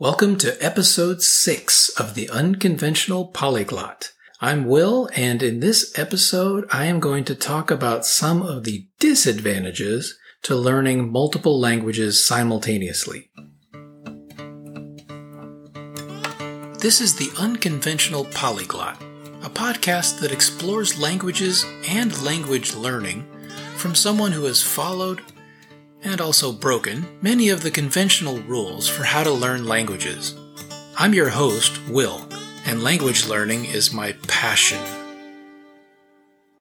Welcome to episode six of the Unconventional Polyglot. I'm Will, and in this episode, I am going to talk about some of the disadvantages to learning multiple languages simultaneously. This is the Unconventional Polyglot, a podcast that explores languages and language learning from someone who has followed and also broken many of the conventional rules for how to learn languages. I'm your host, Will, and language learning is my passion.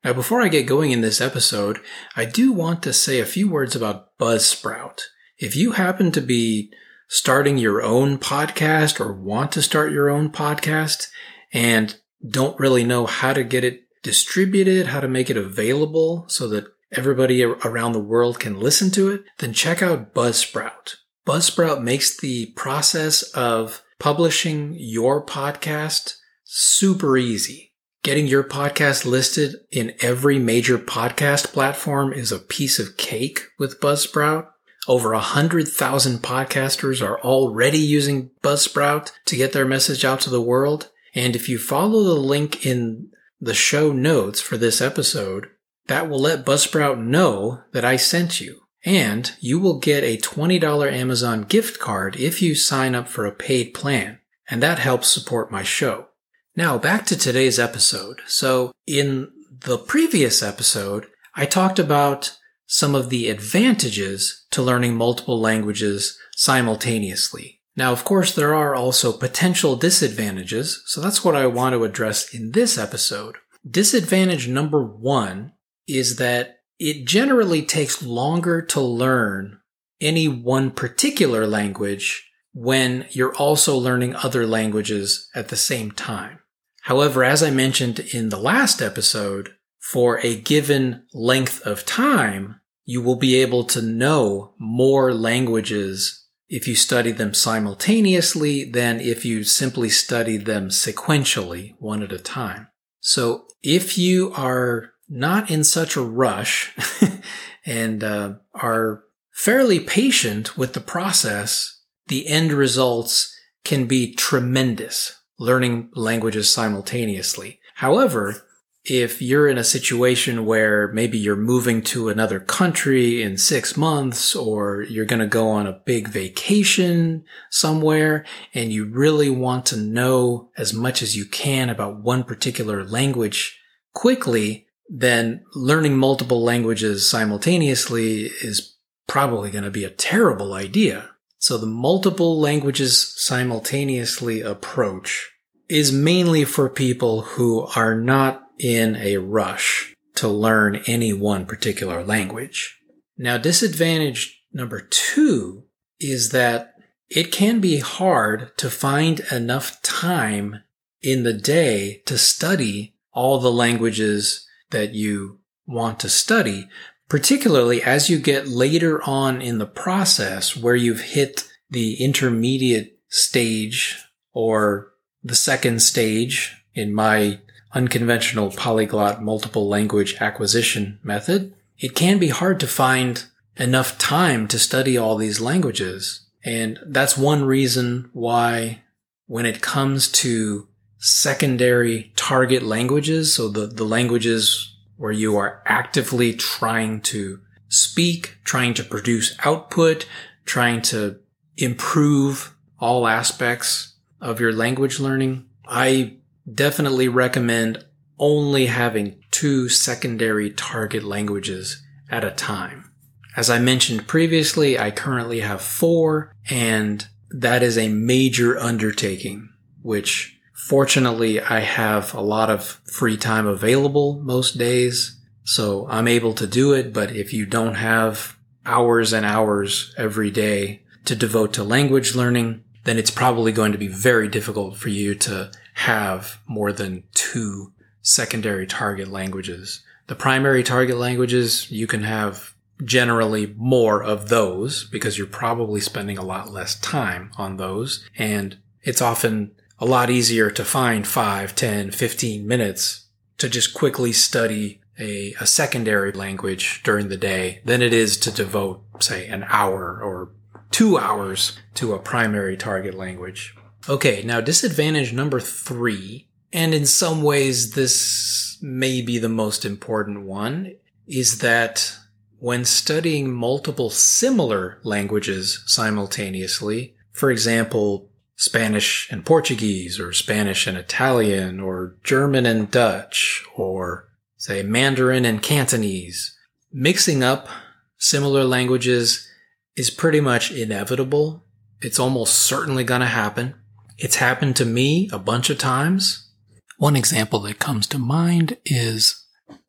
Now, before I get going in this episode, I do want to say a few words about Buzzsprout. If you happen to be starting your own podcast or want to start your own podcast and don't really know how to get it distributed, how to make it available so that everybody around the world can listen to it, then check out Buzzsprout. Buzzsprout makes the process of publishing your podcast super easy. Getting your podcast listed in every major podcast platform is a piece of cake with Buzzsprout. Over a hundred thousand podcasters are already using Buzzsprout to get their message out to the world. And if you follow the link in the show notes for this episode, that will let Buzzsprout know that I sent you. And you will get a $20 Amazon gift card if you sign up for a paid plan. And that helps support my show. Now back to today's episode. So in the previous episode, I talked about some of the advantages to learning multiple languages simultaneously. Now, of course, there are also potential disadvantages, so that's what I want to address in this episode. Disadvantage number one is that it generally takes longer to learn any one particular language when you're also learning other languages at the same time. However, as I mentioned in the last episode, for a given length of time, you will be able to know more languages if you study them simultaneously than if you simply study them sequentially, one at a time. So if you are not in such a rush and uh, are fairly patient with the process, the end results can be tremendous learning languages simultaneously. However, if you're in a situation where maybe you're moving to another country in six months or you're going to go on a big vacation somewhere and you really want to know as much as you can about one particular language quickly, then learning multiple languages simultaneously is probably going to be a terrible idea. So the multiple languages simultaneously approach is mainly for people who are not in a rush to learn any one particular language. Now, disadvantage number two is that it can be hard to find enough time in the day to study all the languages that you want to study, particularly as you get later on in the process where you've hit the intermediate stage or the second stage in my unconventional polyglot multiple language acquisition method. It can be hard to find enough time to study all these languages. And that's one reason why when it comes to secondary target languages. So the, the languages where you are actively trying to speak, trying to produce output, trying to improve all aspects of your language learning. I definitely recommend only having two secondary target languages at a time. As I mentioned previously, I currently have four and that is a major undertaking, which Fortunately, I have a lot of free time available most days, so I'm able to do it. But if you don't have hours and hours every day to devote to language learning, then it's probably going to be very difficult for you to have more than two secondary target languages. The primary target languages, you can have generally more of those because you're probably spending a lot less time on those. And it's often a lot easier to find 5, 10, 15 minutes to just quickly study a, a secondary language during the day than it is to devote, say, an hour or two hours to a primary target language. Okay, now disadvantage number three, and in some ways this may be the most important one, is that when studying multiple similar languages simultaneously, for example, Spanish and Portuguese, or Spanish and Italian, or German and Dutch, or say Mandarin and Cantonese, mixing up similar languages is pretty much inevitable. It's almost certainly going to happen. It's happened to me a bunch of times. One example that comes to mind is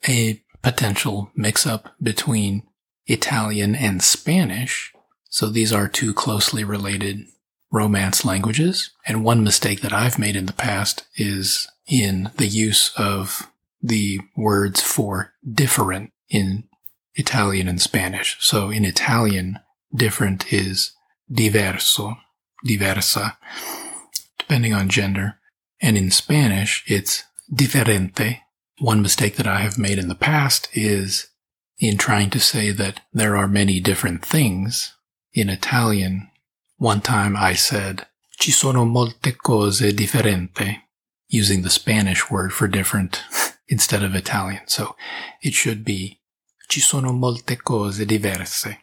a potential mix up between Italian and Spanish. So these are two closely related Romance languages. And one mistake that I've made in the past is in the use of the words for different in Italian and Spanish. So in Italian, different is diverso, diversa, depending on gender. And in Spanish, it's diferente. One mistake that I have made in the past is in trying to say that there are many different things. In Italian, one time I said, Ci sono molte cose differenti, using the Spanish word for different instead of Italian. So it should be, Ci sono molte cose diverse.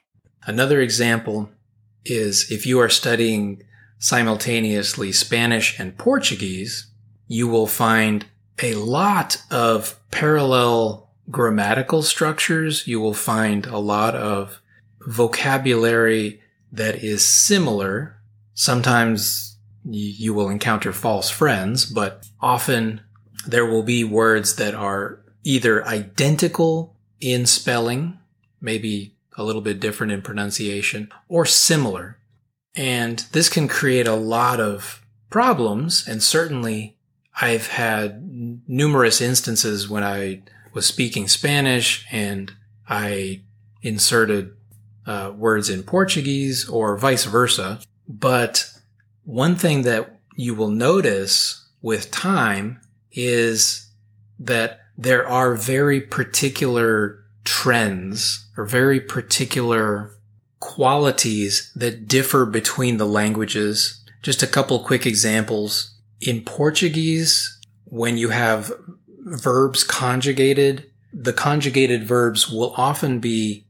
Another example is if you are studying simultaneously Spanish and Portuguese, you will find a lot of parallel grammatical structures. You will find a lot of vocabulary that is similar. Sometimes you will encounter false friends, but often there will be words that are either identical in spelling, maybe a little bit different in pronunciation, or similar. And this can create a lot of problems. And certainly I've had numerous instances when I was speaking Spanish and I inserted uh, words in Portuguese or vice versa. But one thing that you will notice with time is that there are very particular trends or very particular qualities that differ between the languages. Just a couple quick examples. In Portuguese, when you have verbs conjugated, the conjugated verbs will often be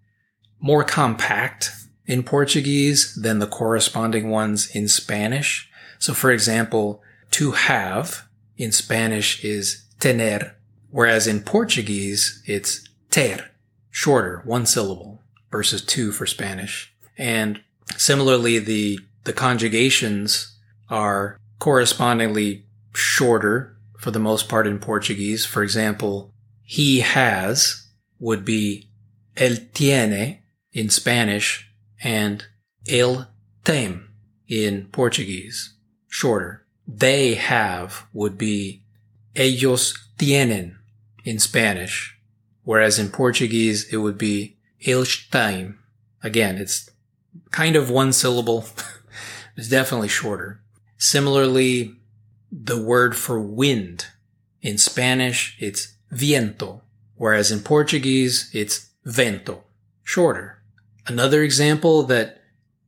more compact in Portuguese than the corresponding ones in Spanish. So for example, to have in Spanish is tener, whereas in Portuguese it's ter, shorter, one syllable versus two for Spanish. And similarly, the, the conjugations are correspondingly shorter for the most part in Portuguese. For example, he has would be el tiene in Spanish and el tem in Portuguese, shorter. They have would be ellos tienen in Spanish, whereas in Portuguese it would be eles têm. Again, it's kind of one syllable. it's definitely shorter. Similarly, the word for wind in Spanish, it's viento, whereas in Portuguese, it's vento, shorter. Another example that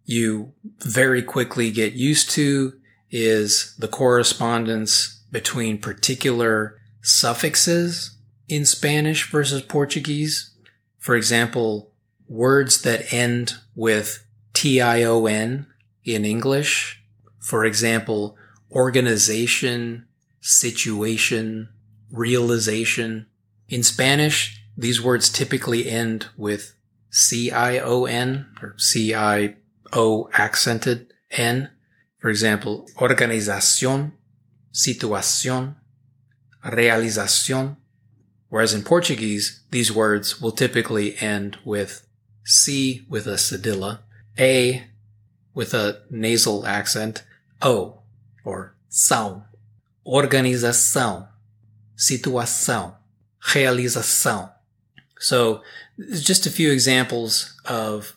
you very quickly get used to is the correspondence between particular suffixes in Spanish versus Portuguese. For example, words that end with tion in English. For example, organization, situation, realization. In Spanish, these words typically end with C-I-O-N or C-I-O accented N. For example, organización, situación, realización. Whereas in Portuguese, these words will typically end with C with a cedilla, A with a nasal accent, O or são. Organização, situação, realização. So just a few examples of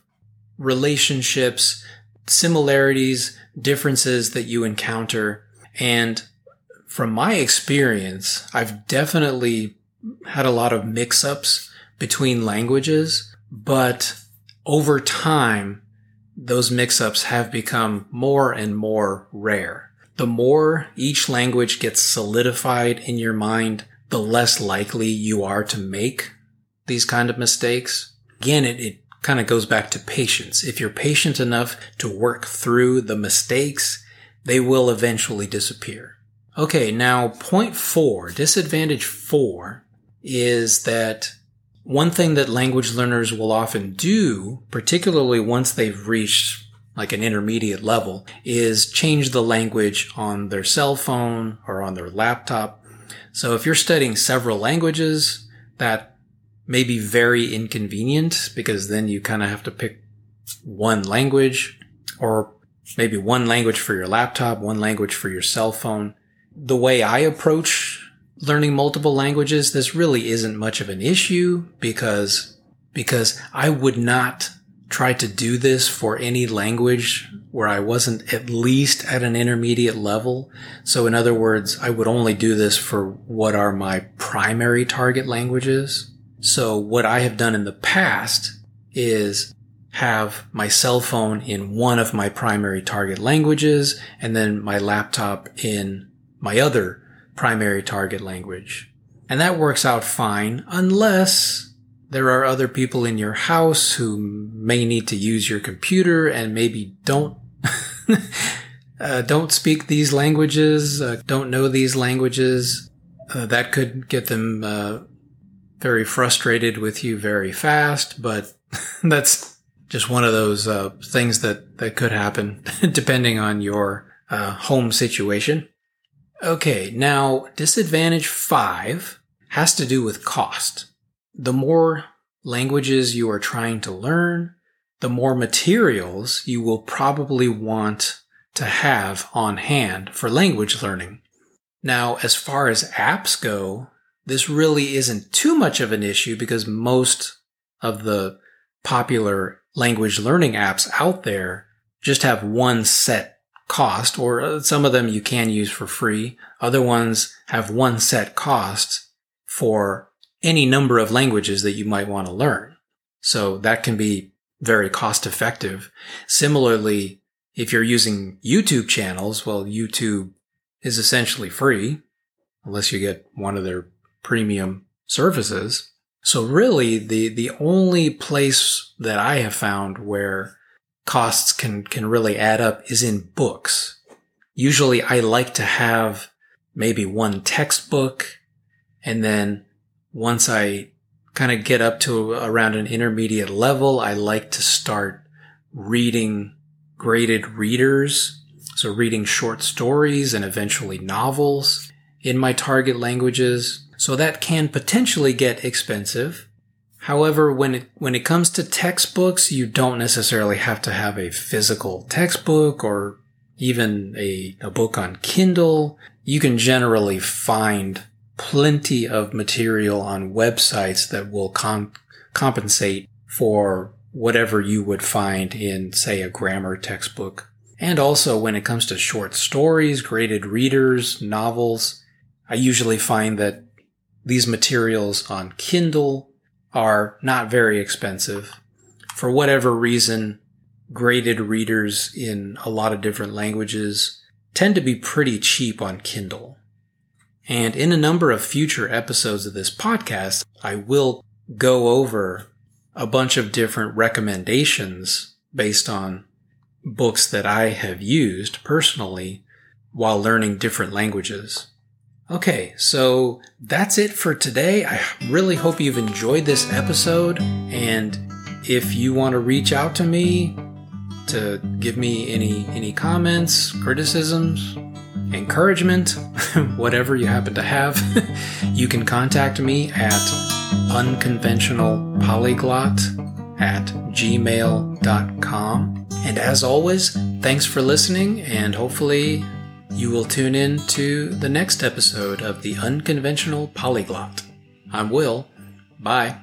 relationships, similarities, differences that you encounter. And from my experience, I've definitely had a lot of mix ups between languages, but over time, those mix ups have become more and more rare. The more each language gets solidified in your mind, the less likely you are to make these kind of mistakes. Again, it, it kind of goes back to patience. If you're patient enough to work through the mistakes, they will eventually disappear. Okay, now point four, disadvantage four is that one thing that language learners will often do, particularly once they've reached like an intermediate level, is change the language on their cell phone or on their laptop. So if you're studying several languages, that may be very inconvenient because then you kind of have to pick one language or maybe one language for your laptop, one language for your cell phone. The way I approach learning multiple languages, this really isn't much of an issue because, because I would not try to do this for any language where I wasn't at least at an intermediate level. So in other words, I would only do this for what are my primary target languages. So what I have done in the past is have my cell phone in one of my primary target languages and then my laptop in my other primary target language. And that works out fine unless there are other people in your house who may need to use your computer and maybe don't uh, don't speak these languages, uh, don't know these languages. Uh, that could get them uh, very frustrated with you very fast, but that's just one of those uh, things that that could happen depending on your uh, home situation. Okay, now disadvantage five has to do with cost. The more languages you are trying to learn, the more materials you will probably want to have on hand for language learning. Now, as far as apps go, this really isn't too much of an issue because most of the popular language learning apps out there just have one set cost, or uh, some of them you can use for free. Other ones have one set cost for any number of languages that you might want to learn. So that can be very cost effective. Similarly, if you're using YouTube channels, well, YouTube is essentially free unless you get one of their premium services. So really the, the only place that I have found where costs can, can really add up is in books. Usually I like to have maybe one textbook and then once I kind of get up to around an intermediate level, I like to start reading graded readers. So reading short stories and eventually novels in my target languages. So that can potentially get expensive. However, when it, when it comes to textbooks, you don't necessarily have to have a physical textbook or even a, a book on Kindle. You can generally find plenty of material on websites that will com- compensate for whatever you would find in, say, a grammar textbook. And also when it comes to short stories, graded readers, novels, I usually find that these materials on Kindle are not very expensive. For whatever reason, graded readers in a lot of different languages tend to be pretty cheap on Kindle. And in a number of future episodes of this podcast, I will go over a bunch of different recommendations based on books that I have used personally while learning different languages. Okay, so that's it for today. I really hope you've enjoyed this episode. And if you want to reach out to me to give me any any comments, criticisms, encouragement, whatever you happen to have, you can contact me at unconventionalpolyglot at gmail.com. And as always, thanks for listening and hopefully you will tune in to the next episode of The Unconventional Polyglot. I'm Will. Bye.